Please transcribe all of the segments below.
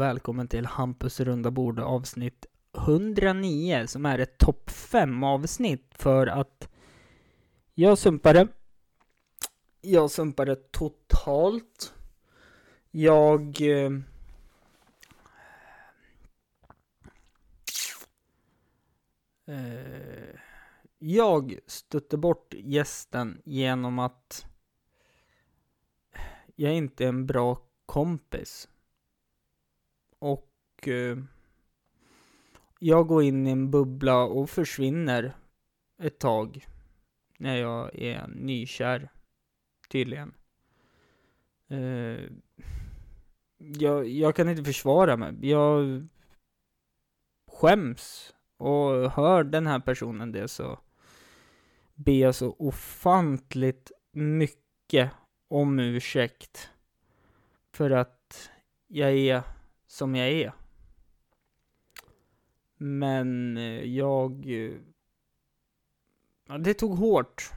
Och välkommen till Hampus runda bord avsnitt 109 som är ett topp 5 avsnitt för att jag sumpade. Jag sumpade totalt. Jag... Eh, eh, jag stötte bort gästen genom att jag är inte en bra kompis. Och eh, jag går in i en bubbla och försvinner ett tag när jag är nykär, tydligen. Eh, jag, jag kan inte försvara mig. Jag skäms och hör den här personen det så ber jag så ofantligt mycket om ursäkt för att jag är som jag är. Men eh, jag... Eh, ja, det tog hårt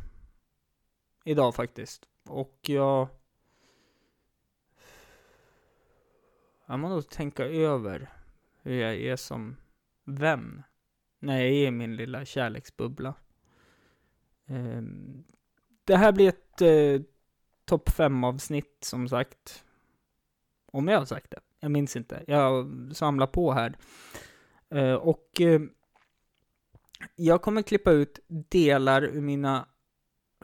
idag faktiskt. Och jag... Jag måste nog tänka över hur jag är som vän när jag är i min lilla kärleksbubbla. Ehm, det här blir ett eh, topp 5 avsnitt som sagt. Om jag har sagt det. Jag minns inte. Jag samlar på här. Eh, och eh, jag kommer klippa ut delar ur mina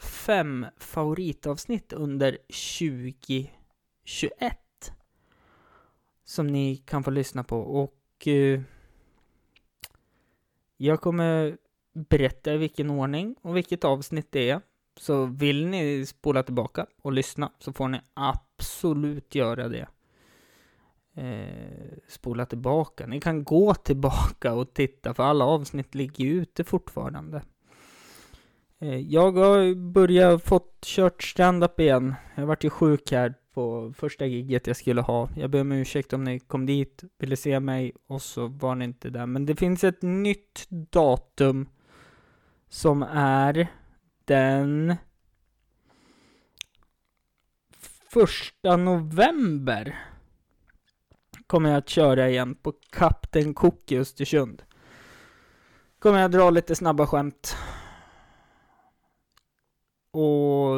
fem favoritavsnitt under 2021. Som ni kan få lyssna på. Och eh, jag kommer berätta i vilken ordning och vilket avsnitt det är. Så vill ni spola tillbaka och lyssna så får ni absolut göra det. Eh, spola tillbaka. Ni kan gå tillbaka och titta för alla avsnitt ligger ju ute fortfarande. Eh, jag har börjat fått kört stand-up igen. Jag vart ju sjuk här på första giget jag skulle ha. Jag ber om ursäkt om ni kom dit, ville se mig och så var ni inte där. Men det finns ett nytt datum som är den första november kommer jag att köra igen på Kapten Cook i Östersund. Kommer jag dra lite snabba skämt. Och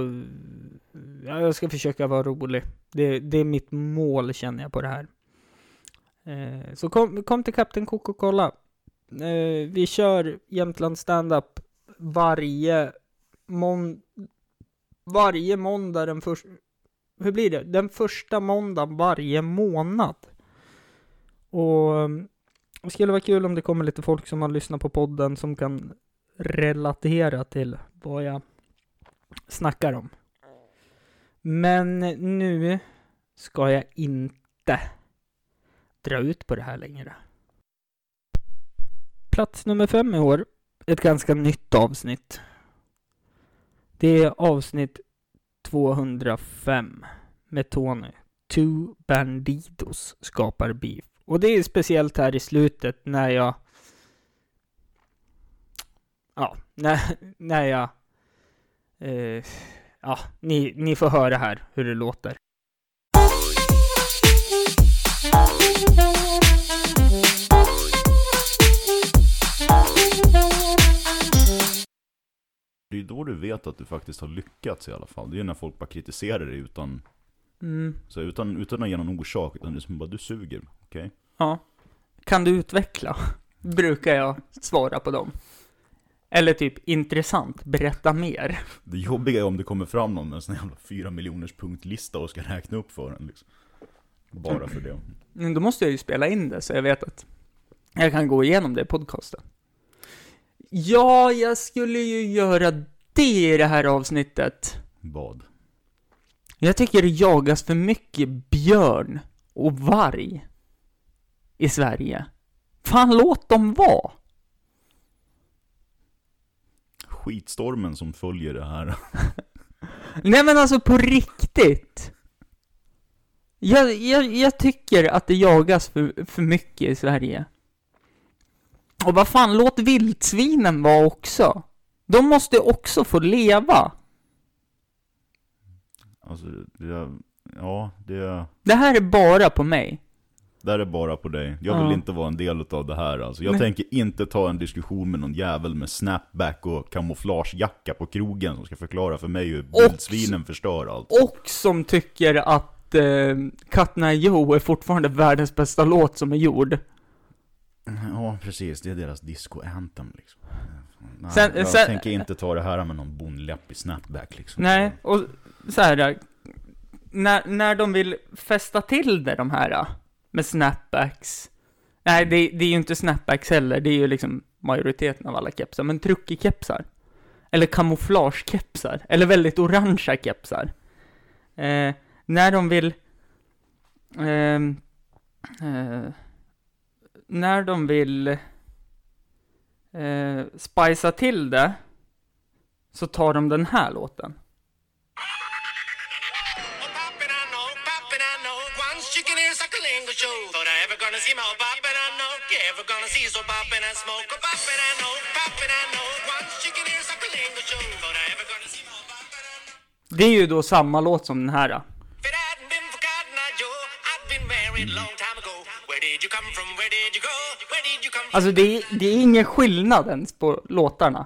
ja, jag ska försöka vara rolig. Det, det är mitt mål känner jag på det här. Eh, så kom, kom till Kapten Cook och kolla. Eh, vi kör Jämtland Standup varje mån varje måndag den första... Hur blir det? Den första måndagen varje månad. Och ehm, det skulle vara kul om det kommer lite folk som har lyssnat på podden som kan relatera till vad jag snackar om. Men nu ska jag inte dra ut på det här längre. Plats nummer fem i år. Ett ganska nytt avsnitt. Det är avsnitt 205 med Tony. Two Bandidos skapar beef. Och det är speciellt här i slutet när jag... Ja, när, när jag... Eh, ja, ni, ni får höra här hur det låter. Det är då du vet att du faktiskt har lyckats i alla fall. Det är när folk bara kritiserar dig utan, Mm, så utan, utan någon orsak. Utan det är som bara, du suger. Okej? Ja. Kan du utveckla? Brukar jag svara på dem. Eller typ intressant, berätta mer. Det jobbiga är om det kommer fram någon med en sån jävla fyra miljoners punktlista och ska räkna upp för en liksom. Bara för det. Men då måste jag ju spela in det så jag vet att jag kan gå igenom det i podcasten. Ja, jag skulle ju göra det i det här avsnittet. Vad? Jag tycker det jagas för mycket björn och varg i Sverige. Fan, låt dem vara! Skitstormen som följer det här. Nej men alltså på riktigt! Jag, jag, jag tycker att det jagas för, för mycket i Sverige. Och vad fan, låt vildsvinen vara också. De måste också få leva. Alltså, det... Ja, det... Det här är bara på mig. Där är bara på dig. Jag vill Ja. inte vara en del av det här alltså. Jag Nej. tänker inte ta en diskussion med någon jävel med snapback och kamouflagejacka på krogen som ska förklara för mig hur vildsvinen förstör allt. Och som tycker att eh, Night Joe är fortfarande världens bästa låt som är gjord. Ja, precis. Det är deras disco-anthem liksom. Nej, Sen- jag sen- tänker inte ta det här med någon bondläpp i snapback liksom. Nej, och så här. När, när de vill fästa till det, de här, med snapbacks. Nej, det, det är ju inte snapbacks heller, det är ju liksom majoriteten av alla kepsar, men truckekepsar. Eller kamouflagekepsar, eller väldigt orangea kepsar. Eh, när de vill... Eh, eh, när de vill eh, spicea till det, så tar de den här låten. Know. You ever gonna see so poppin' and smoke? Oh, poppin' I know, poppin' I know. Once chicken ears like a lingo show. Thought I ever gonna see my poppin'. Det är ju då samma låt som den här. If it hadn't been for Cotton Eye Joe, I'd been married a long time ago. Where did you come from? Where did you go? Where did you come from? Alltså det är, det är ingen skillnad ens på låtarna.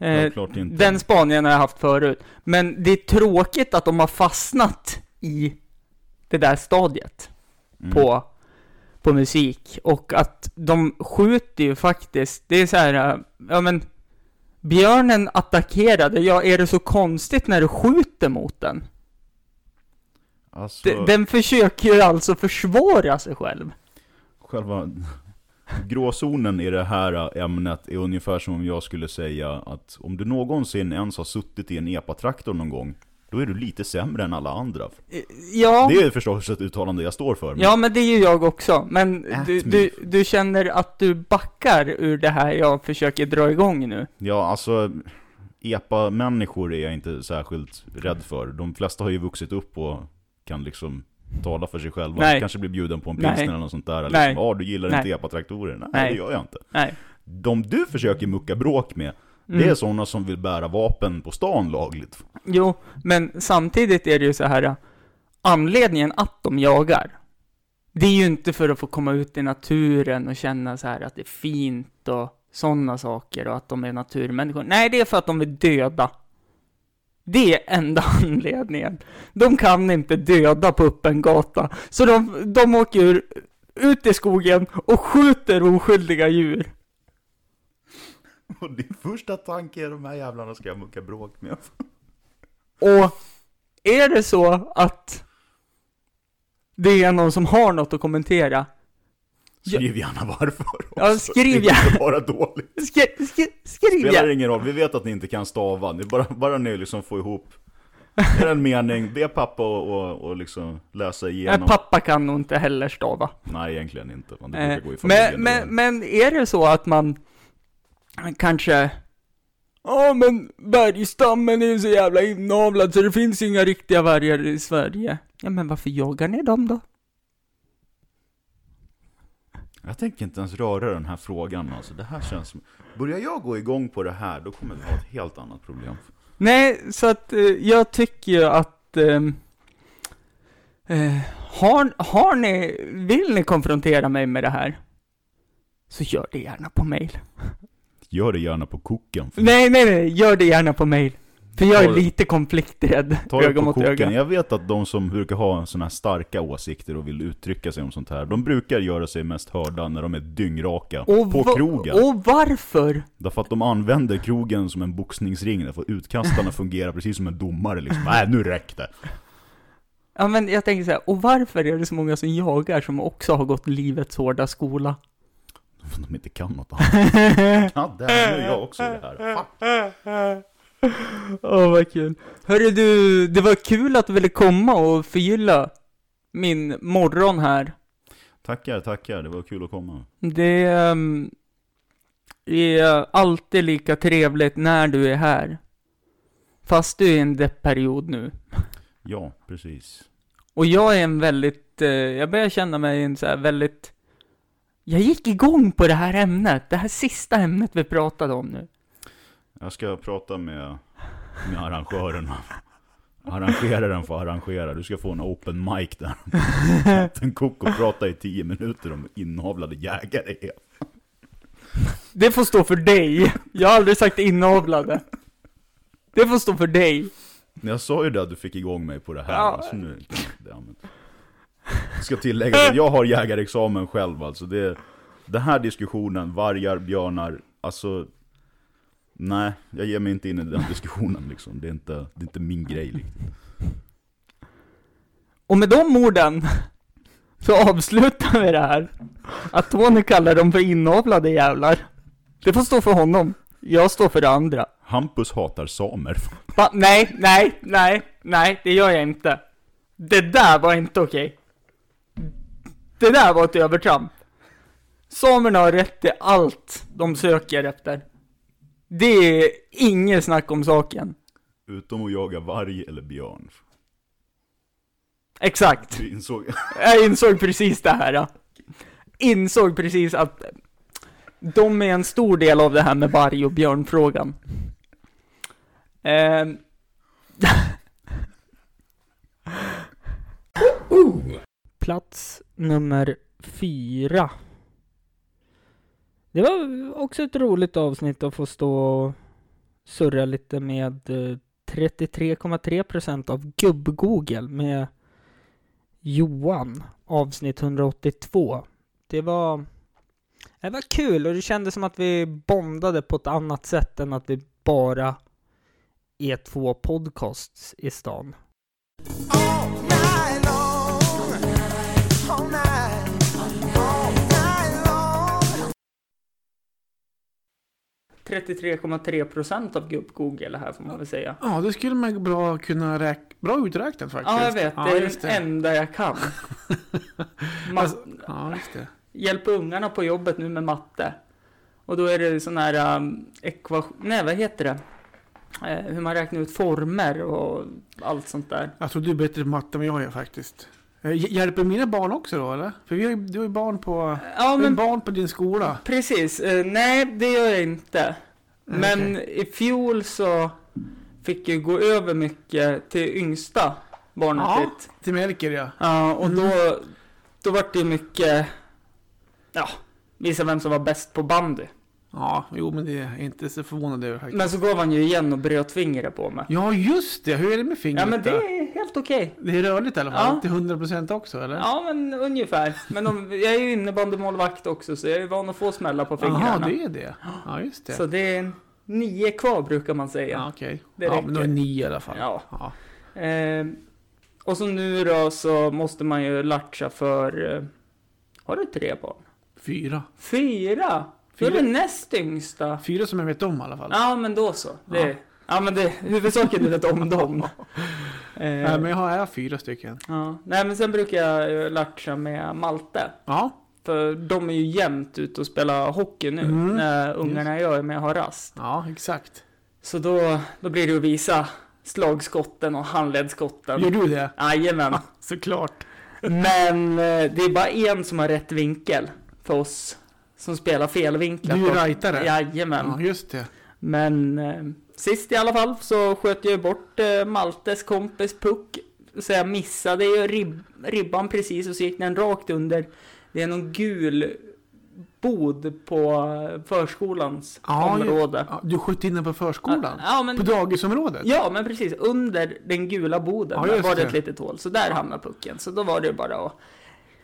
Eh, Ja. Den spaningen har jag haft förut. Men det är tråkigt att de har fastnat i det där stadiet Mm. på, på musik. Och att de skjuter ju faktiskt, det är så här, ja men Björnen attackerade, ja är det så konstigt när du skjuter mot den? Alltså, Den försöker ju alltså försvara sig själv. själva gråzonen i det här ämnet är ungefär som om jag skulle säga att om du någonsin ens har suttit i en epatraktor någon gång, då är du lite sämre än alla andra. Ja. Det är förstås ett uttalande jag står för. men- Ja, men det är ju jag också. Men du, du, du känner att du backar ur det här jag försöker dra igång nu. Ja, alltså epa-människor är jag inte särskilt rädd för. De flesta har ju vuxit upp och kan liksom tala för sig själva. Nej. Kanske bli bjuden på en pilsner eller något sånt där. Eller Nej. liksom, ja du gillar Nej. inte epatraktorer? Nej, Nej. det gör jag inte. Nej. De du försöker mucka bråk med, det Mm. är sådana som vill bära vapen på stan lagligt. Jo, men samtidigt är det ju så här. Anledningen att de jagar, det är ju inte för att få komma ut i naturen och känna så här att det är fint och sådana saker och att de är naturmänniskor. Nej, det är för att de vill döda. Det är enda anledningen. De kan inte döda på öppen gata, så de, de åker ut i skogen och skjuter oskyldiga djur. Och din första tanke är de här jävlarna ska jag mucka bråk med. Och är det så att det är någon som har något att kommentera, Skriv gärna varför. Ja, också. skriv Det är gärna. inte bara dåligt. skri, skri, skriv Spelar gärna. ingen roll, vi vet att ni inte kan stava. Är bara, bara ni liksom får ihop är en mening, be pappa och, och, och liksom läsa Nej, igenom. pappa kan nog inte heller stava. Nej, egentligen inte. Men det Eh, gå i men, men, men är det så att man kanske Ja men bergstammen är ju så jävla inavlad så det finns inga riktiga vargar i Sverige. Ja men varför jagar ni dem då? Jag tänker inte ens röra den här frågan alltså. Det här känns som... Börjar jag gå igång på det här, då kommer vi ha ett helt annat problem. Nej, så att eh, jag tycker ju att ehm, eh, har, har ni, vill ni konfrontera mig med det här? Så gör det gärna på mail. Gör det gärna på koken. Nej, nej, nej, gör det gärna på mail. För jag är lite konflikträdd, Ta öga mot koken. öga. Jag vet att de som brukar ha sådana här starka åsikter och vill uttrycka sig om sånt här, de brukar göra sig mest hörda när de är dyngraka. Och på krogen. Och varför? Därför att de använder krogen som en boxningsring, därför att utkastarna fungerar precis som en domare liksom. Nej, nu räckte det. Ja, men jag tänker så här, och varför är det så många som jagar som också har gått livets hårda skola? Att de inte kan något annat. Ja, där är jag också i det här. Fuck. Åh, vad kul. Hörru du, det var kul att du ville komma och förgylla min morgon här. Tackar, tackar. Det var kul att komma. Det ehm, är alltid lika trevligt när du är här. Fast du är i en deppperiod nu. Ja, precis. Och jag är en väldigt, eh, jag börjar känna mig en så här väldigt, jag gick igång på det här ämnet, det här sista ämnet vi pratade om nu. Jag ska prata med, med arrangörerna. Arrangeraren får arrangera, du ska få en open mic där. En koko pratar i tio minuter om inavlade jägare. Det får stå för dig. Jag har aldrig sagt inavlade. Det får stå för dig. Jag sa ju det att du fick igång mig på det här, Ja. alltså nu, det, ska tillägga att jag har jägarexamen själv alltså, det, den här diskussionen, vargar, björnar, alltså Nej, jag ger mig inte in i den diskussionen liksom, det är inte, det är inte min grej liksom. Och med de orden så avslutar vi det här. Att Tony kallar dem för inavlade jävlar. Det får stå för honom. Jag står för det andra. Hampus hatar samer. Va? Nej, nej, nej, nej, det gör jag inte. Det där var inte okej. Det där var ett övertramp. Samerna har rätt till allt de söker efter. Det är inget snack om saken. Utom att jaga varg eller björn. Exakt. Du insåg Jag insåg precis det här. Ja. Insåg precis att de är en stor del av det här med varg och björnfrågan. Ehm. Plats nummer fyra. Det var också ett roligt avsnitt att få stå och surra lite med eh, 33,3% av gubb-Google med Johan, avsnitt 182. Det var, det var kul och det kändes som att vi bondade på ett annat sätt än att vi bara är två podcasts i stan. Oh! 33,3% av gubb-Google här får man väl säga. Ja, det skulle man bra kunna räk- bra uträknat faktiskt. Ja, jag vet. Ja, det är det enda jag kan. Alltså, ja, just det. hjälpa ungarna på jobbet nu med matte. Och då är det sån här um, ekvation... Nej, vad heter det? Eh, hur man räknar ut former och allt sånt där. Jag tror du är bättre på matte än vad jag är faktiskt. Eh, hj- Hjälper mina barn också då eller? För vi har, du har ju barn på, Ja, men barn på din skola. precis. Eh, nej, det gör jag inte. Men i fjol så fick jag gå över mycket till yngsta barnet Ja. ditt. Till Melker ja. Ja, och då, då var det mycket... Ja, visa vem som var bäst på bandy. Ja, jo men det är inte så förvånad över faktiskt. Men så gav han ju igen och bröt fingret på mig. Ja, just det. Hur är det med fingret Ja, men det då? är helt okej. Det är rörligt i alla fall. Ja. Till 100% också eller? Ja, men ungefär. Men de, jag är ju innebandymålvakt också, så jag är van att få smällar på fingrarna. Jaha, det är det. Ja, just det. Så det är nio kvar brukar man säga. Ja, okej. Det Ja, men då är räcker. nio i alla fall. Ja. Ja. Ehm, och så nu då så måste man ju latcha för... eh, har du tre barn? Fyra. Fyra? Du är Fyra. det näst yngsta. Fyra som jag vet om i alla fall. Ja, men då så. Det, Ja. ja. men det, huvudsaken är vet om dem. Ehm, Nej, men jag har jag fyra stycken. ja. Nej, men sen brukar jag eh, latcha med Malte. Ja, För de är ju jämt ute och spelar hockey nu Mm. när ungarna jag är med och har rast. ja exakt. Så då, då blir det att visa slagskotten och handledsskotten. Gör du det? Jajamän. Såklart. Men eh, det är bara en som har rätt vinkel för oss som spelar felvinklat. Du är rightare? Jajamän. Ja, just det. Men eh, sist i alla fall så sköt jag bort eh, Maltes kompis puck. Så jag missade ju rib ribban precis och så gick den rakt under. Det är någon gul bod på eh, förskolans Ja, område. Ja, du sköt in den på förskolan? Ja, men, På dagisområdet? ja, men precis. Under den gula boden var det det. ett litet hål. Så där hamnade pucken. Så då var det bara att...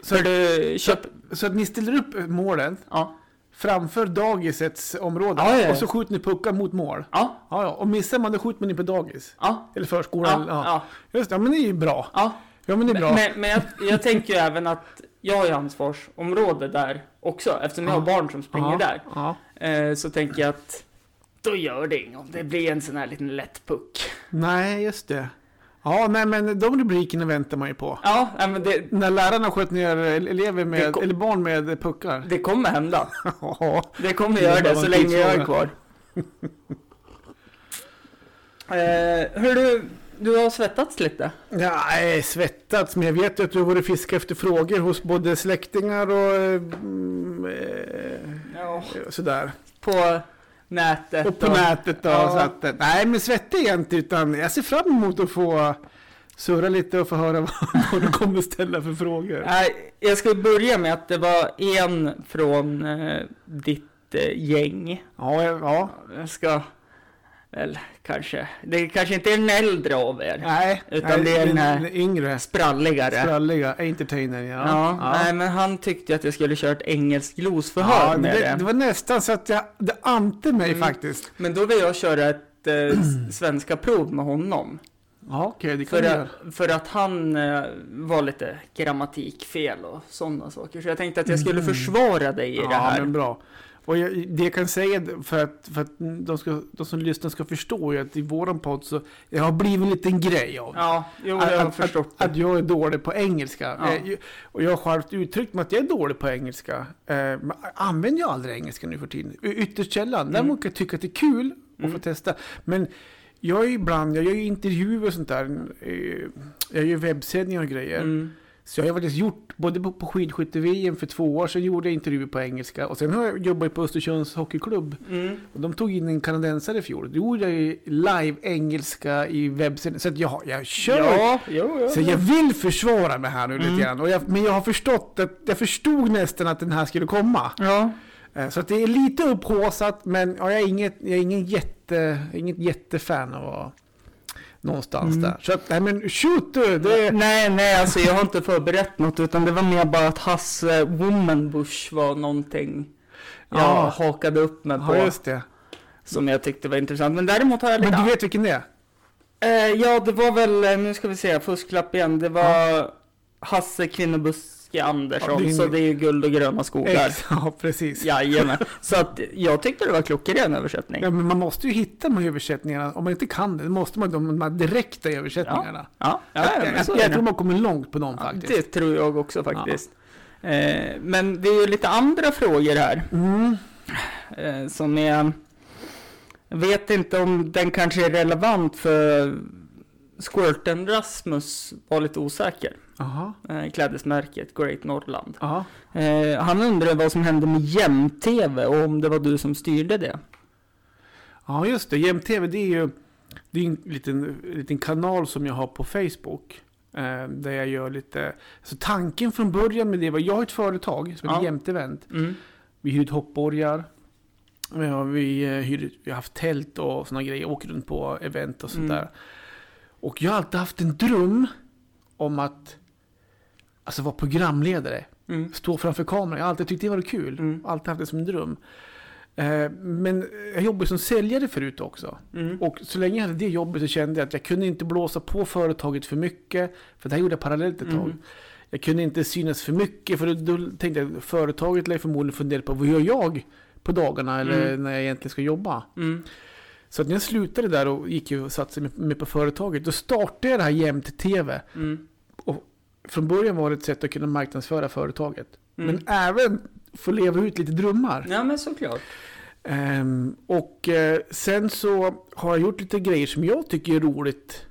Så, du köp... så att ni ställer upp målen Ja. framför dagisets område Ja, ja, och så skjuter ni puckar mot mål? Ja. Ja. Och missar man då skjuter man in på dagis? Ja. Eller förskolan? Ja. Just det, ja, men det är ju bra. ja. Ja, men det är bra. Men, men jag, jag tänker ju även att jag har ju ansvarsområde där också. Eftersom jag har barn som springer där. Eh, så tänker jag att då gör det inget om det blir en sån här liten lätt puck. Nej, just det. Ja, nej men de rubrikerna väntar man ju på. Ja, nej, men det, När lärarna sköt ner elever Det med, kom- eller barn med puckar. det kommer hända. Ja. Det kommer Det göra bara det så länge jag är kvar. eh, hör du, du har svettats lite? Nej, svettats, men jag vet ju att du har varit fiska efter frågor hos både släktingar och mm, eh, Ja. sådär. På nätet. Och på nätet då. Ja. Så att, nej, men svettig är inte. Utan jag ser fram emot att få surra lite och få höra vad, du kommer ställa för frågor. Nej, jag ska börja med att det var en från eh, ditt eh, gäng. Ja, ja. Jag ska väl kanske, det kanske inte är den äldre av er. Nej, Utan nej, det är den här- yngre. Spralligare. Spralliga, entertainer, ja. Ja, nej men han tyckte att jag skulle köra ett engelskt glosförhör Ja, med det, det. det var nästan så att jag, det ante mig Mm. faktiskt. Men då vill jag köra ett eh, svenska prov med honom. Ja, okej, det kan För att, göra. för att han eh, var lite grammatikfel och sådana saker. Så jag tänkte att jag skulle försvara dig i det Mm. Ja, här. men bra. Och jag, det jag kan säga för att, för att de, ska, de som lyssnar ska förstå är att i våran podd så jag har blivit en liten grej av Ja, jo, att, jag har att, förstått att, att jag är dålig på engelska. Ja. Eh, och jag har självt uttryckt mig att jag är dålig på engelska. Eh, jag använder jag aldrig engelska nu för tiden. Ytterst sällan. Däremot kan jag tycka att det är kul att få Mm. testa. Men jag är ibland, jag gör ju intervjuer och sånt där. Eh, Jag gör webbsändningar och grejer. Mm. Så jag har faktiskt gjort, både på, på skidskytte-VM för två år sedan gjorde jag intervjuer på engelska. Och sen har jag jobbat på Östersunds hockeyklubb. Mm. Och de tog in en kanadensare i fjol. Då gjorde jag ju live engelska i webbsändning. Så att jag, jag kör. Ja, jo, jo. Så jag vill försvara mig här nu Mm. lite grann. Och jag, men jag har förstått att, jag förstod nästan att den här skulle komma. Ja. Eh, Så att det är lite upphaussat, men ja, jag är inget, jag är ingen jätte, inget jättefan av någonstans Mm. där. Så nej men shoot du! Det, Nej, nej, alltså jag har inte förberett något utan det var mer bara att Hasse Womanbush var någonting jag Ja. hakade upp mig på ja, just det. som jag tyckte var intressant. Men däremot har jag lite... Men du vet vilken det är? Eh, ja, det var väl, eh, nu ska vi se, fusklapp igen. Det var Hasse Kvinnobuske Andersson, Ja, det så det är ju guld och gröna skogar. Ex- Ja, precis. Jajamän. Så att jag tyckte det var klockren översättning. Ja, men man måste ju hitta de här översättningarna. Om man inte kan det, då måste man de, här direkta översättningarna. Ja, ja, jag, men jag, jag, det. tror man kommer långt på dem Ja, faktiskt. det tror jag också faktiskt. Eh, men det är ju lite andra frågor här. Mm. Eh, som är... Jag vet inte om den kanske är relevant för Squirten Rasmus var lite osäker. Aha. Eh, klädesmärket Great Northland. Aha. Eh, han undrar vad som hände med Jämt-TV och om det var du som styrde det. Ja, just det. JMTV, det är ju det är en liten, liten kanal som jag har på Facebook. Eh, där jag gör lite... Så tanken från början med det var, jag har ett företag som heter Ja. Jämt Event. Mm. Vi hyr ut hoppborgar. Vi har, vi, eh, hyr, vi har haft tält och sådana grejer. Åker runt på event och sånt Mm. där. Och jag har alltid haft en dröm om att alltså vara programledare. Mm. Stå framför kameran. Jag har alltid tyckt det var kul. Mm. Alltid haft det som en dröm. Eh, men jag jobbade som säljare förut också. Mm. Och så länge jag hade det jobbet så kände jag att jag kunde inte blåsa på företaget för mycket. För det här gjorde jag parallellt ett tag. Mm. Jag kunde inte synas för mycket för då, då tänkte jag företaget lär förmodligen fundera på vad gör jag på dagarna eller Mm. när jag egentligen ska jobba. Så att när jag slutade där och gick och satte mig med på företaget då startade jag det här jämt TV. Mm. Från början var det ett sätt att kunna marknadsföra företaget. Mm. Men även få leva ut lite drömmar. Ja, men såklart. Ehm, och eh, sen så har jag gjort lite grejer som jag tycker är roligt.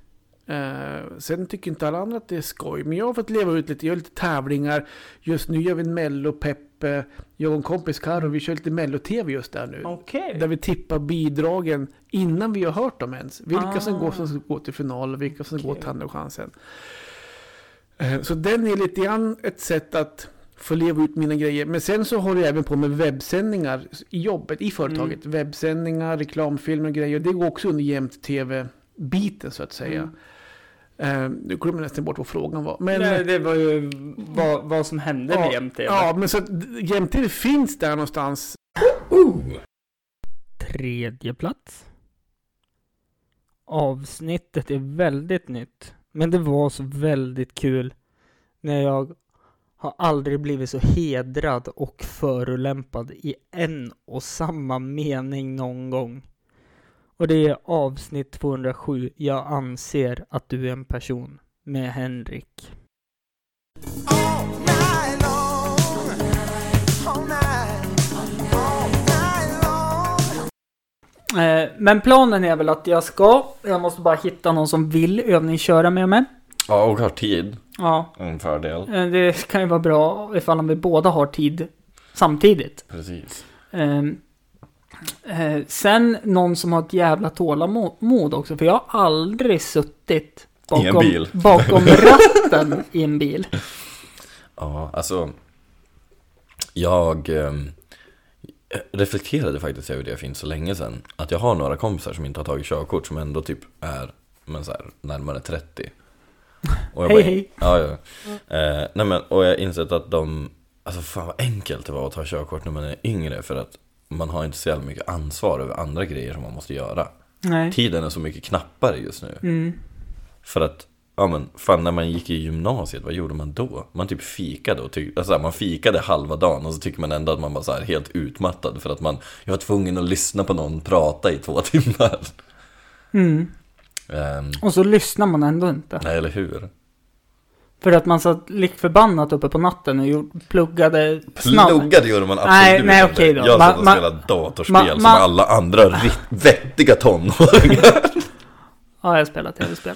Eh, sen tycker inte alla andra att det är skoj. Men jag har fått leva ut lite, jag gör lite tävlingar. Just nu gör vi en mellopepp. Eh, Jag och en kompis Karo, vi kör lite mello-tv just där nu. Okej. Där vi tippar bidragen innan vi har hört dem ens. Vilka som Ah. går som ska gå till final och vilka som går Okej. till andra chansen. Eh, Så den är lite grann ett sätt att få leva ut mina grejer. Men sen så håller jag även på med webbsändningar i jobbet, i företaget. Mm. Webbsändningar, reklamfilmer och grejer. Det går också under jämt tv-biten så att säga. Mm. Eh, Nu glömmer jag nästan bort vad frågan var. Men, Nej, det var ju vad, vad som hände med ja, MTV. ja, men så att finns där någonstans. Tredje plats. Avsnittet är väldigt nytt. Men det var så väldigt kul när jag har aldrig blivit så hedrad och förolämpad i en och samma mening någon gång. Och det är avsnitt 207. Jag anser att du är en person med Henrik. Eh, men planen är väl att jag ska, jag måste bara hitta någon som vill övningsköra med mig. Ja, och har tid. Ja, En fördel. Eh, Det kan ju vara bra ifall vi båda har tid samtidigt. Precis. Eh, sen någon som har ett jävla tålamod också, för jag har aldrig suttit bakom, bakom ratten i en bil. Ja, alltså Jag ehm, reflekterade faktiskt över det för inte så länge sedan Att jag har några kompisar som inte har tagit körkort som ändå typ är men så här, närmare 30 och jag Hej, hej. Ja, ja. Eh, nej men, och jag har insett att de Alltså fan vad enkelt det var att ta körkort när man är yngre För att man har inte så jävla mycket ansvar över andra grejer som man måste göra Nej. Tiden är så mycket knappare just nu Mm. för att, ja men fan när man gick i gymnasiet, vad gjorde man då? Man typ fikade och tyck, alltså, man fikade halva dagen och så tycker man ändå att man var så här helt utmattad för att man, jag var tvungen att lyssna på någon prata i två timmar. Mm. Ehm, Och så lyssnar man ändå inte. nej, eller hur? För att man satt lik förbannat uppe på natten och gjorde, pluggade snabbt. Pluggade gjorde man absolut Nej, nej, inte. okej då. Jag satt och spelade datorspel man- som man- alla andra vettiga tonåringar. Ja, jag spelar tv-spel.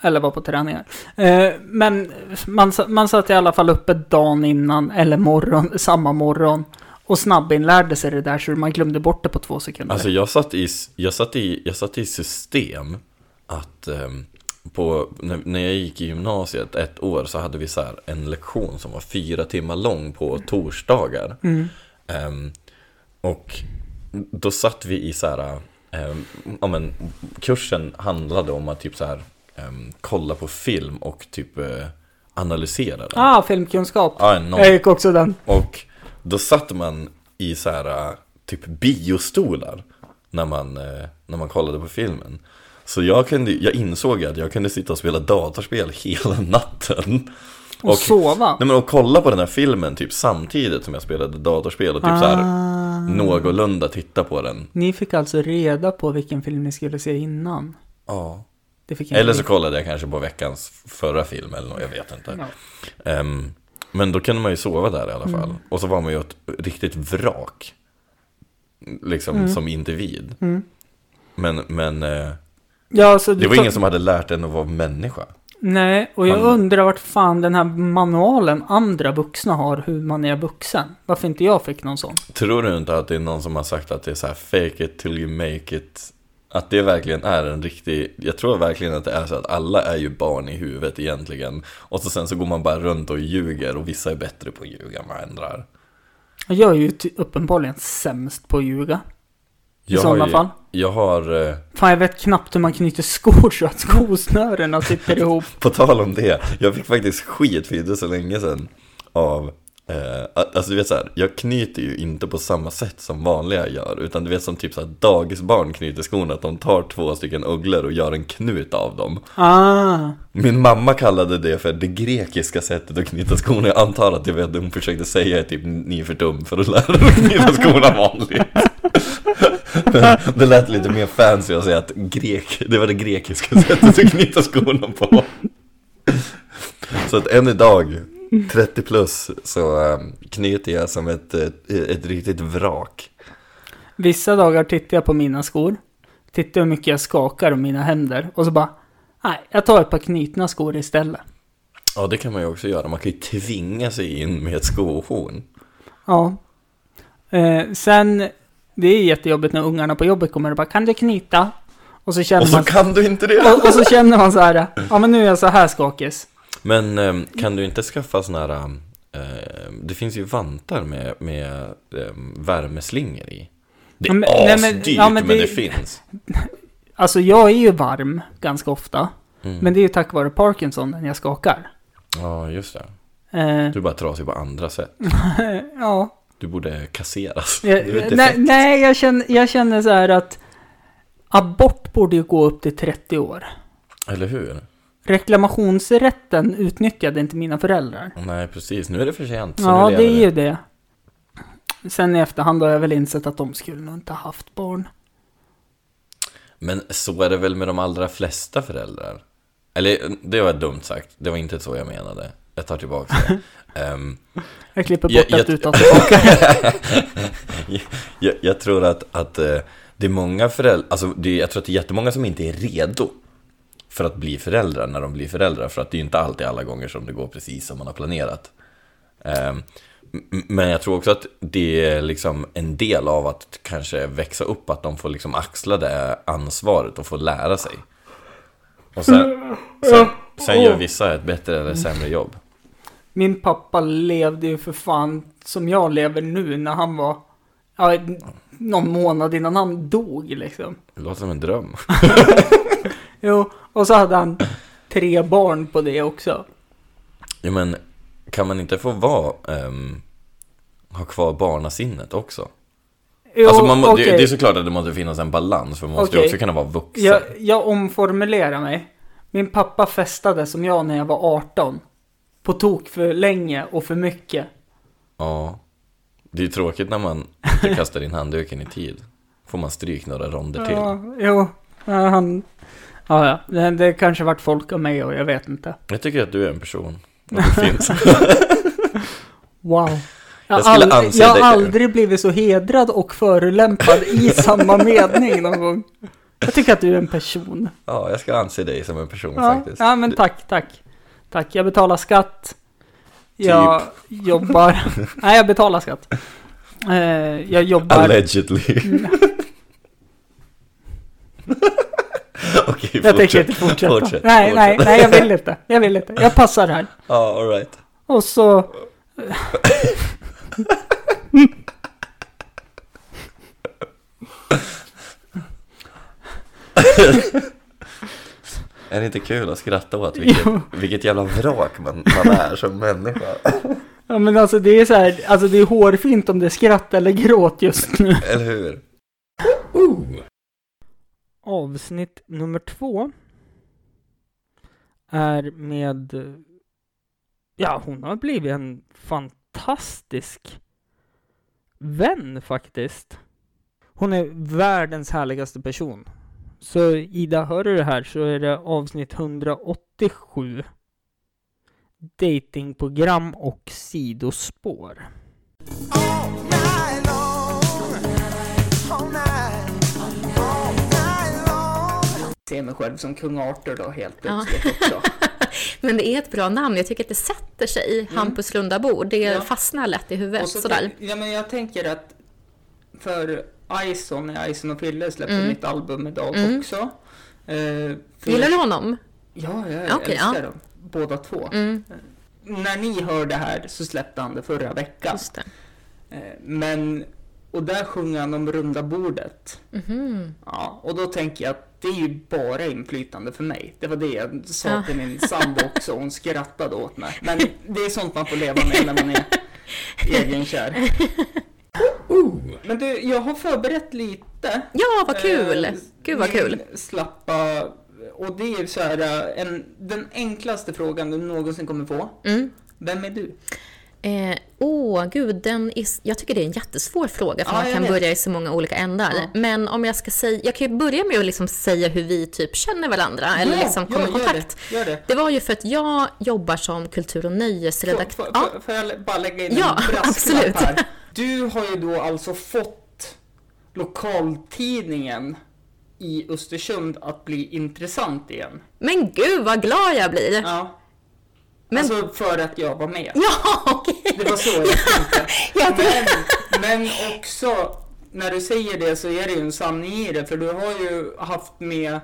Eller var på träningar. Eh, men man, man satt i alla fall uppe dagen innan, eller morgon, samma morgon. Och snabbinlärde sig det där så man glömde bort det på två sekunder. Alltså jag satt i, jag satt i, jag satt i system att ehm, på, när, jag gick i gymnasiet ett år så hade vi så en lektion som var fyra timmar lång på torsdagar. Ehm, och då satt vi i så här, ehm, ja men kursen handlade om att typ så här ehm, kolla på film och typ eh, analysera den. ah, filmkunskap. Ja, någon, Jag gick också den. och då satt man i så här typ biostolar när man, eh, när man kollade på filmen. Så jag, kunde, jag insåg att jag kunde sitta och spela datorspel hela natten. Och, sova. Nej, men och kolla på den här filmen typ samtidigt som jag spelade datorspel och typ så här Ah. någorlunda titta på den. Ni fick alltså reda på vilken film ni skulle se innan. Ja. Eller så kollade jag kanske på veckans förra film eller något, jag vet inte. Ja. Ehm, men då kunde man ju sova där i alla fall. Mm. Och så var man ju ett riktigt vrak. Liksom Mm. som individ. Men, men eh, Ja, så du det var tar- ingen som hade lärt en att vara människa. Nej, och jag Man- undrar vart fan den här manualen andra vuxna har hur man är vuxen. Varför inte jag fick någon sån? Tror du inte att det är någon som har sagt att det är så här fake it till you make it? Att det verkligen är en riktig, jag tror verkligen att det är så att alla är ju barn i huvudet egentligen. Och så sen så går man bara runt och ljuger och vissa är bättre på att ljuga än vad andra är. Jag är ju uppenbarligen sämst på att ljuga. I Jag sådana ju- fall. Jag har, eh, Fan, jag vet knappt hur man knyter skor så att skosnörena sitter ihop. På tal om det, jag fick faktiskt skit för inte så länge sedan av eh, Alltså du vet så här, jag knyter ju inte på samma sätt som vanliga gör Utan du vet som typ så här dagisbarn knyter skorna Att de tar två stycken ugglor och gör en knut av dem. Ah, Min mamma kallade det för det grekiska sättet att knyta skorna. Jag antar att det var det hon försökte säga är typ ni är för dum för att lära dig att knyta skorna vanligt. Men det lät lite mer fancy att säga att grek, det var det grekiska sättet att knyta skorna på. Så att än idag, 30 plus, så um, knyter jag som ett, ett, ett riktigt vrak vissa dagar tittar jag på mina skor. Tittar hur mycket jag skakar om mina händer. Och så bara, nej, jag tar ett par knutna skor istället. Ja det kan man ju också göra, man kan ju tvinga sig in med ett skohorn Ja. Eh, sen, det är jättejobbigt när ungarna på jobbet kommer och bara, kan du knyta? Och så känner Och så man... kan du inte det! Och, och så känner man så här, ja men nu är jag så här skakis. Men ehm, kan du inte skaffa såna här, ehm, det finns ju vantar med, med ehm, värmeslingor i. Det är men- nej, men- asdyrt ja, men, men det, det- finns. Alltså jag är ju varm ganska ofta. Mm. Men det är ju tack vare Parkinson när jag skakar. Ja, just det. Eh, Du är bara trasig på andra sätt. ja. Du borde kasseras. Jag, inte nej, nej jag, känner, jag känner så här att abort borde ju gå upp till 30 år. Eller hur? Reklamationsrätten utnyttjade inte mina föräldrar. Nej, precis. Nu är det för sent. så Ja, det är ju det. Sen i efterhand har jag väl insett att de skulle nog inte ha haft barn. Men så är det väl med de allra flesta föräldrar? Eller, det var dumt sagt. Det var inte så jag menade. Jag tar tillbaka det. Ehm, Jag klipper bort Jag- jag- ett utan tillbaka. jag, jag tror att, att eh, det är många föräldrar, alltså det, jag tror att det är jättemånga som inte är redo för att bli föräldrar när de blir föräldrar. För att det är ju inte alltid alla gånger som det går precis som man har planerat. Ehm, Men jag tror också att det är liksom en del av att kanske växa upp, att de får liksom axla det ansvaret och få lära sig. Och sen, sen, sen gör vissa ett bättre eller sämre jobb. Min pappa levde ju för fan som jag lever nu när han var, ja, någon månad innan han dog liksom. Det låter som en dröm. Jo, och så hade han tre barn på det också. Ja, men kan man inte få vara, ehm, ha kvar barnasinnet också? Jo, alltså man, må- okej. det, det är såklart att det måste finnas en balans, för man måste ju Okej. också kunna vara vuxen. jag, jag omformulerar mig. Min pappa festade som jag när jag var 18. På tok för länge och för mycket. Ja. Det är ju tråkigt när man inte kastar in handduken i tid. Får man stryk några ronder till. Ja, jo. Han... Ja, ja. Det, det kanske vart folk av mig och jag vet inte. Jag tycker att du är en person. Och finns. Wow. Jag, Jag har skulle aldrig, anse jag har dig- aldrig blivit så hedrad och förolämpad i samma mening någon gång. Jag tycker att du är en person. Ja, jag ska anse dig som en person Ja, faktiskt. ja men tack, tack. Tack, jag betalar skatt. Jag Typ. jobbar. Nej, jag betalar skatt. Eh, jag jobbar. Allegedly. Okej, Jag tänker inte fortsätta. Fortsätt, nej, nej, fortsätt. nej, jag vill inte. Jag vill inte. Jag passar här. Ja, alright. Och så... Är det inte kul att skratta åt vilket, vilket jävla vrak man, man är som människa? Ja men alltså det är så här, alltså det är hårfint om det är skratt eller gråt just nu. Eller hur? Avsnitt nummer två är med, ja hon har blivit en fantastisk vän faktiskt. Hon är världens härligaste person. Så Ida, hör du det här så är det avsnitt 187. Datingprogram och sidospår. All Ser mig själv som kung Arthur då helt Ja. plötsligt också. Men det är ett bra namn. Jag tycker att det sätter sig. Hampus Lundabo. Det Ja. fastnar lätt i huvudet. Så sådär. ja, men jag tänker att för Ison, när Ison och Fille släppte Mm. mitt album idag Mm. också. Eh, Gillar du honom? Ja, jag Okej, älskar ja. dem. Båda två. Mm, När ni hör det här så släppte han det förra veckan. det. Eh, men, och där sjunger han om runda bordet. Mhm. Ja, och då tänker jag att det är ju bara inflytande för mig. Det var det jag sa Ja. till min sambo också, hon skrattade åt mig. Men det är sånt man får leva med när man är egenkär. Men du, jag har förberett lite. Ja, vad kul! Eh, Gud vad kul. Slappa, och det är så här, eh, en, den enklaste frågan du någonsin kommer få. Mm. Vem är du? Eh, åh, gud, den är, jag tycker det är en jättesvår fråga för Ja, man kan vet. börja i så många olika ändar. Ja. Men om jag ska säga, jag kan ju börja med att liksom säga hur vi typ känner varandra eller liksom kommer i kontakt. det. Gör det. Det var ju för att jag jobbar som kultur och nöjesredaktör. får, Ja, får, får jag bara lägga in Ja, en absolut. här? Du har ju då alltså fått lokaltidningen i Östersund att bli intressant igen. men gud vad glad jag blir! Ja. Men- Alltså för att jag var med. Ja, okej! Det var så jag tänkte. Men, men också, när du säger det så är det ju en sanning i det, för du har ju haft med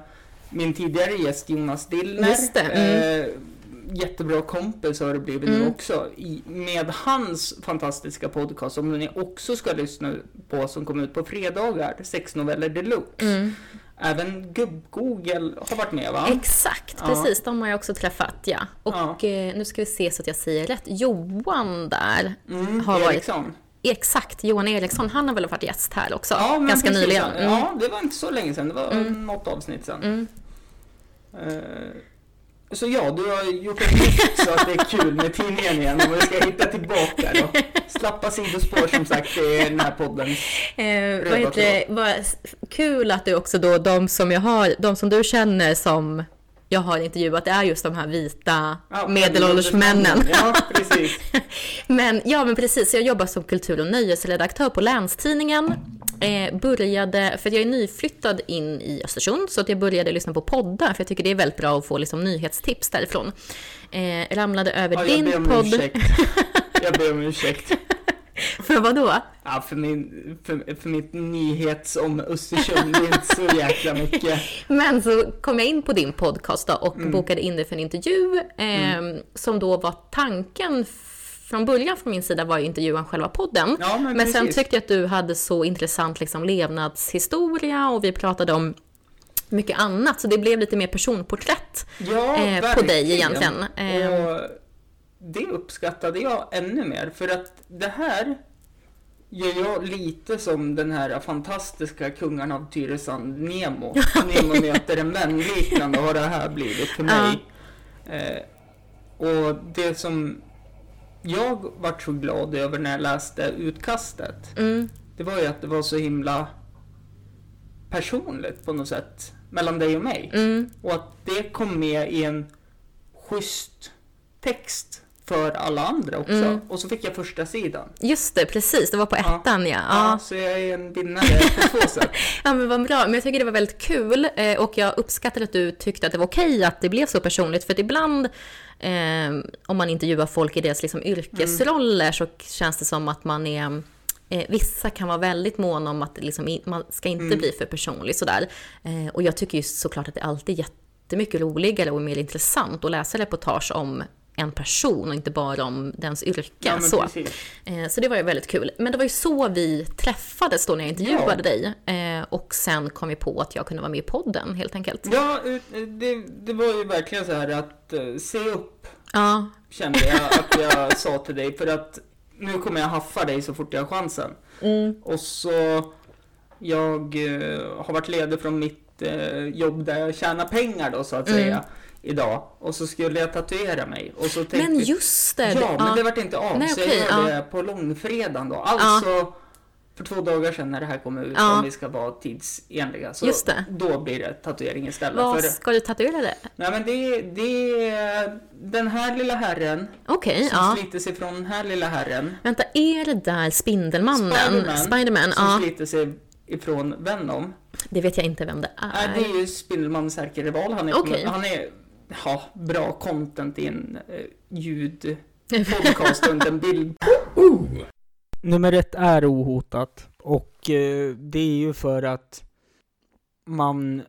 min tidigare gäst Jonas Dillner. Mm. Eh, jättebra kompis har det blivit nu också. I, med hans fantastiska podcast som ni också ska lyssna på som kommer ut på fredagar, sex noveller deluxe. Mm. Även Gubb-Google har varit med va? Exakt, Ja. precis. De har jag också träffat, ja. Och Ja. eh, nu ska vi se så att jag säger rätt. Johan där Mm, har varit... Eriksson. Exakt, Johan Eriksson. Han har väl varit gäst här också? Ja, Ganska precis, nyligen. ja. Mm. Ja, det var inte så länge sedan. Det var något avsnitt sedan. Mm. Eh, så ja, du har gjort ett nytt så att det är kul med tidningen igen. Om vi ska hitta tillbaka då. Slappa sidospår som sagt, det är den här podden. Eh, vad heter? Vad kul att du också då, de som jag har, de som du känner som jag har intervjuat, det är just de här vita Ja, medelålders männen. Ja, precis. Men ja, men precis. Jag jobbar som kultur och nöjesredaktör på Länstidningen. Eh, började, för jag är nyflyttad in i Östersund, så att jag började lyssna på poddar, för jag tycker det är väldigt bra att få liksom, nyhetstips därifrån. Eh, ramlade över Ja, din podd. ursäkt. Jag ber om ursäkt. För vad då? Ja, för, min, för, för mitt nyhets om Östersund, det är inte så jäkla mycket. Men så kom jag in på din podcast då och Mm. bokade in dig för en intervju eh, som då var tanken från början från min sida var ju intervjun själva podden. Ja, men men sen tyckte jag att du hade så intressant liksom, levnadshistoria och vi pratade om mycket annat, så det blev lite mer personporträtt. Ja, Eh, på dig egentligen. Eh. Och det uppskattade jag ännu mer, för att det här gör jag lite som den här fantastiska kungen av Tyresand, Nemo. Nemo möter en vän liknande har det här blivit för mig. Eh, och det som jag vart så glad över när jag läste utkastet, Mm. det var ju att det var så himla personligt på något sätt mellan dig och mig. Mm. Och att det kom med i en schysst text för alla andra också. Mm. Och så fick jag första sidan. Just det, precis, det var på ettan ja. Ja. ja. så jag är en vinnare på två sätt. Ja men vad bra, men jag tycker det var väldigt kul eh, och jag uppskattar att du tyckte att det var okej att det blev så personligt för att ibland eh, om man intervjuar folk i deras liksom, yrkesroller så känns det som att man är Eh, vissa kan vara väldigt måna om att liksom, man ska inte bli för personlig sådär. Eh, och jag tycker ju såklart att det alltid är jättemycket roligare och mer intressant att läsa reportage om en person och inte bara om dens yrke. Ja, så. Eh, Så det var ju väldigt kul. Men det var ju så vi träffades då när jag intervjuade Ja. dig. Eh, Och sen kom vi på att jag kunde vara med i podden helt enkelt. Ja, eh, det, det var ju verkligen så här att se upp Ja, kände jag att jag sa till dig. För att nu kommer jag haffa dig så fort jag har chansen. Mm. Och så jag har varit ledig från mitt jobb där jag tjänar pengar då så att Mm. säga idag. Och så skulle jag tatuera mig. Och så tänkte men just det. Ja, men det vart inte av. Nej, så okej, jag gör ja. det på långfredagen då. Alltså för två dagar sedan när det här kommer ut Ja. om vi ska vara tidsenliga. Så Just det. då blir det tatuering istället. Vad För, ska du tatuera det? nej men det, det är den här lilla herren Okej, som ja. sliter sig från den här lilla herren. Vänta, är det där Spindelmannen? Spiderman, Spiderman, som ja. sliter sig ifrån Venom. Det vet jag inte vem det Nej, är. det är ju Spindelmans ärkerival. Han är, Okej. han är ja, bra content i en eh, ljud podcast och en bild. Nummer ett är ohotat. Och eh, det är ju för att man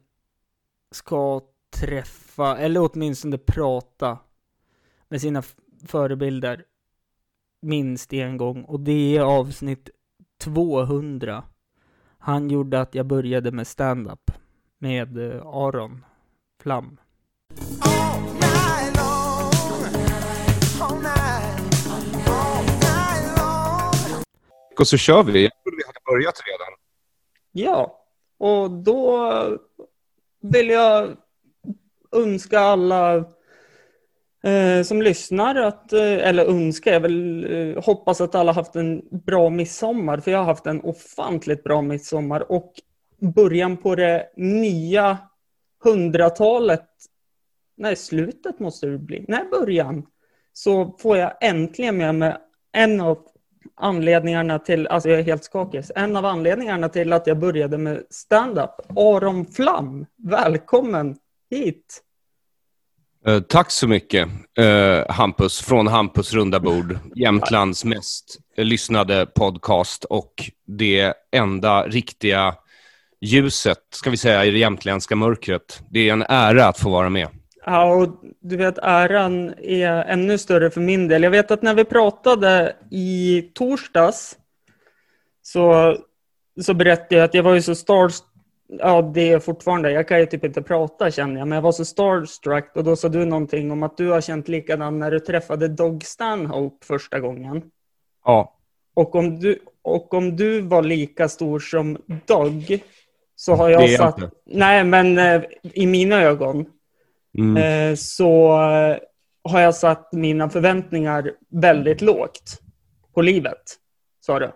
ska träffa, eller åtminstone prata med sina förebilder minst en gång. Och det är avsnitt 200. Han gjorde att jag började med stand-up med eh, Aron Flam. Och så kör vi. Jag trodde vi hade börjat redan. Ja, och då vill jag önska alla eh, som lyssnar att, eh, eller önska, jag vill eh, hoppas att alla haft en bra midsommar, för jag har haft en ofantligt bra midsommar och början på det nya hundratalet, nej slutet måste det bli, nej början, så får jag äntligen med mig en av anledningarna till, alltså jag är helt skakig, en av anledningarna till att jag började med stand-up, Aron Flam, välkommen hit! Eh, tack så mycket, eh, Hampus, från Hampus runda bord. Jämtlands mest lyssnade podcast och det enda riktiga ljuset, ska vi säga, i det jämtländska mörkret. Det är en ära att få vara med. Ja, och du vet äran är ännu större för min del. Jag vet att när vi pratade i torsdags så, så berättade jag att jag var ju så starstruck. Ja, det är fortfarande. Jag kan ju typ inte prata känner jag, men jag var så starstruck och då sa du någonting om att du har känt likadant när du träffade Dog Stanhope första gången. Ja, Och om du, och om du var lika stor som Dog så har Det jag är jag satt... inte. Nej, men eh, i mina ögon mm. eh, så eh, har jag satt mina förväntningar väldigt lågt på livet, sa du.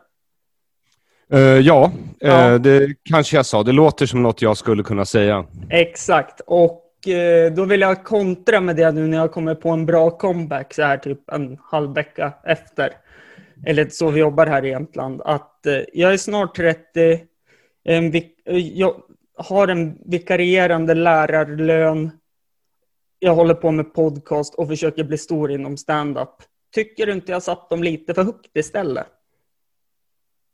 Eh, ja, Ja. det kanske jag sa. Det låter som något jag skulle kunna säga. Exakt, och eh, då vill jag kontra med det nu när jag kommer på en bra comeback så här typ en halv vecka efter. Eller så vi jobbar här i Jämtland. Att jag är snart 30, en jag har en vikarierande lärarlön. Jag håller på med podcast och försöker bli stor inom stand-up. Tycker du inte jag satt dem lite för högt istället?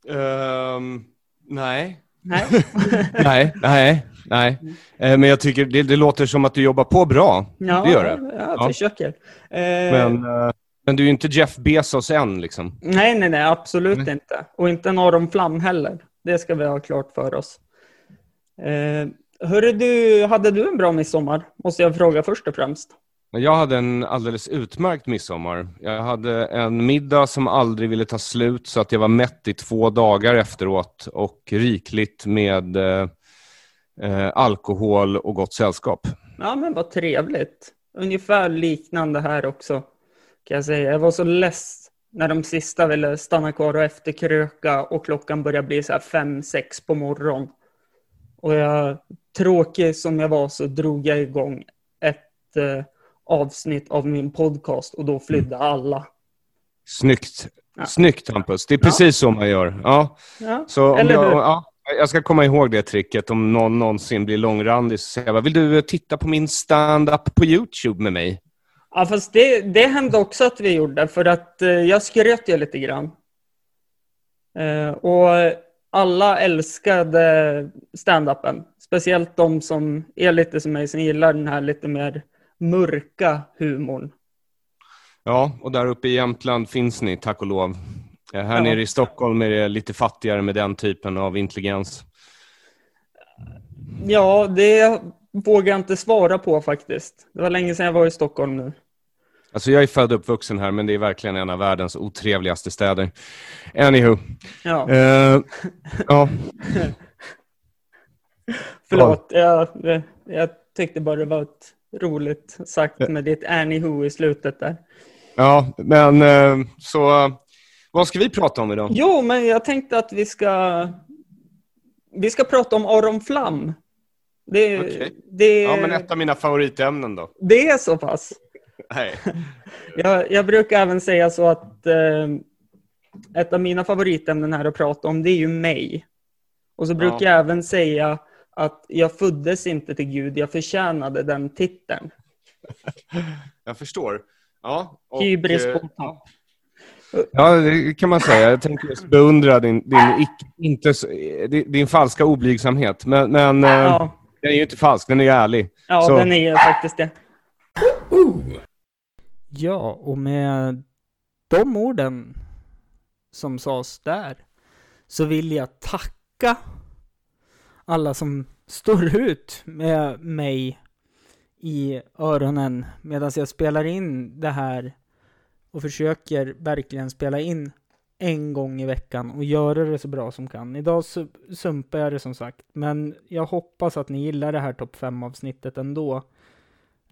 Ehm, nej. Nej. nej, nej, nej. Eh, men jag tycker det, det låter som att du jobbar på bra. Ja, det gör det. Jag Ja. försöker. Eh, Men, eh, men du är ju inte Jeff Bezos än liksom. Nej, nej, nej, absolut Nej. inte. Och inte en Aron Flam heller. Det ska vi ha klart för oss. Hörru du, hade du en bra midsommar? Måste jag fråga först och främst. Jag hade en alldeles utmärkt midsommar. Jag hade en middag som aldrig ville ta slut så att jag var mätt i två dagar efteråt och rikligt med eh, alkohol och gott sällskap. Ja, men vad trevligt. Ungefär liknande här också, kan jag säga. Jag var så less när de sista ville stanna kvar och efterkröka och klockan började bli så här fem, sex på morgonen. Och jag, tråkig som jag var så drog jag igång ett eh, avsnitt av min podcast och då flydde alla. Snyggt. Ja. Snyggt Hampus. Det är precis så man gör. Ja. Ja, Så om eller jag, hur? ja, jag ska komma ihåg det tricket om någon någonsin blir långrandig. Så säger jag vill du eh, titta på min stand-up på YouTube med mig? Ja, fast det, det hände också att vi gjorde, för att eh, jag skröt ju lite grann. Eh, och alla älskade stand-upen. Speciellt de som är lite som mig, som gillar den här lite mer mörka humorn. Ja, och där uppe i Jämtland finns ni, tack och lov. Eh, Här Ja. nere i Stockholm är det lite fattigare med den typen av intelligens. Ja, det vågar jag inte svara på faktiskt. Det var länge sedan jag var i Stockholm nu. Alltså jag är född och uppvuxen här, men det är verkligen en av världens otrevligaste städer. Anywho. Ja, Eh, ja, förlåt. Jag, jag tyckte bara det var ett roligt sagt med ditt anywho i slutet där. ja, men eh, så vad ska vi prata om idag? Jo, men jag tänkte att vi ska... Vi ska prata om Aron Flam. Det, Okej. det, Ja, men ett av mina favoritämnen då. det är så pass. Nej. Jag, jag brukar även säga så att eh, ett av mina favoritämnen här att prata om, det är ju mig. Och så brukar Ja. jag även säga att jag föddes inte till Gud, jag förtjänade den titeln. Jag förstår. Ja, och, Hybris eh, på topp. Ja, det kan man säga. Jag tänkte just beundra din, din, inte, så- din, falska oblygsamhet. Men, men eh, Ja, den är ju inte falsk, den är ju ärlig. ja Så- den är faktiskt det. Ja, och med de orden som sades där så vill jag tacka alla som står ut med mig i öronen medan jag spelar in det här och försöker verkligen spela in en gång i veckan och göra det så bra som kan. Idag sumpar jag det som sagt, men jag hoppas att ni gillar det här topp 5 avsnittet ändå.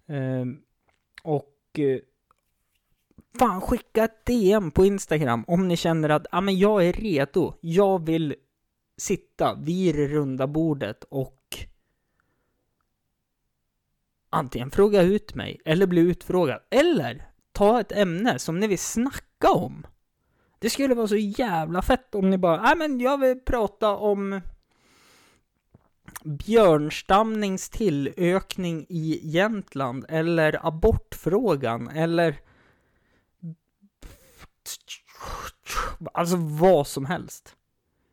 Ehm, eh, och fan skicka ett DM på Instagram om ni känner att ah, men jag är redo. Jag vill sitta vid det runda bordet och antingen fråga ut mig eller bli utfrågad. Eller ta ett ämne som ni vill snacka om. Det skulle vara så jävla fett om ni bara, nej men jag vill prata om björnstamnings tillökning i Jämtland eller abortfrågan eller Alltså vad som helst.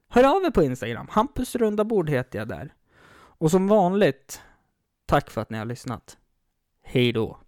Hör av er på Instagram. Hampus runda bord heter jag där. Och som vanligt, tack för att ni har lyssnat. Hej då.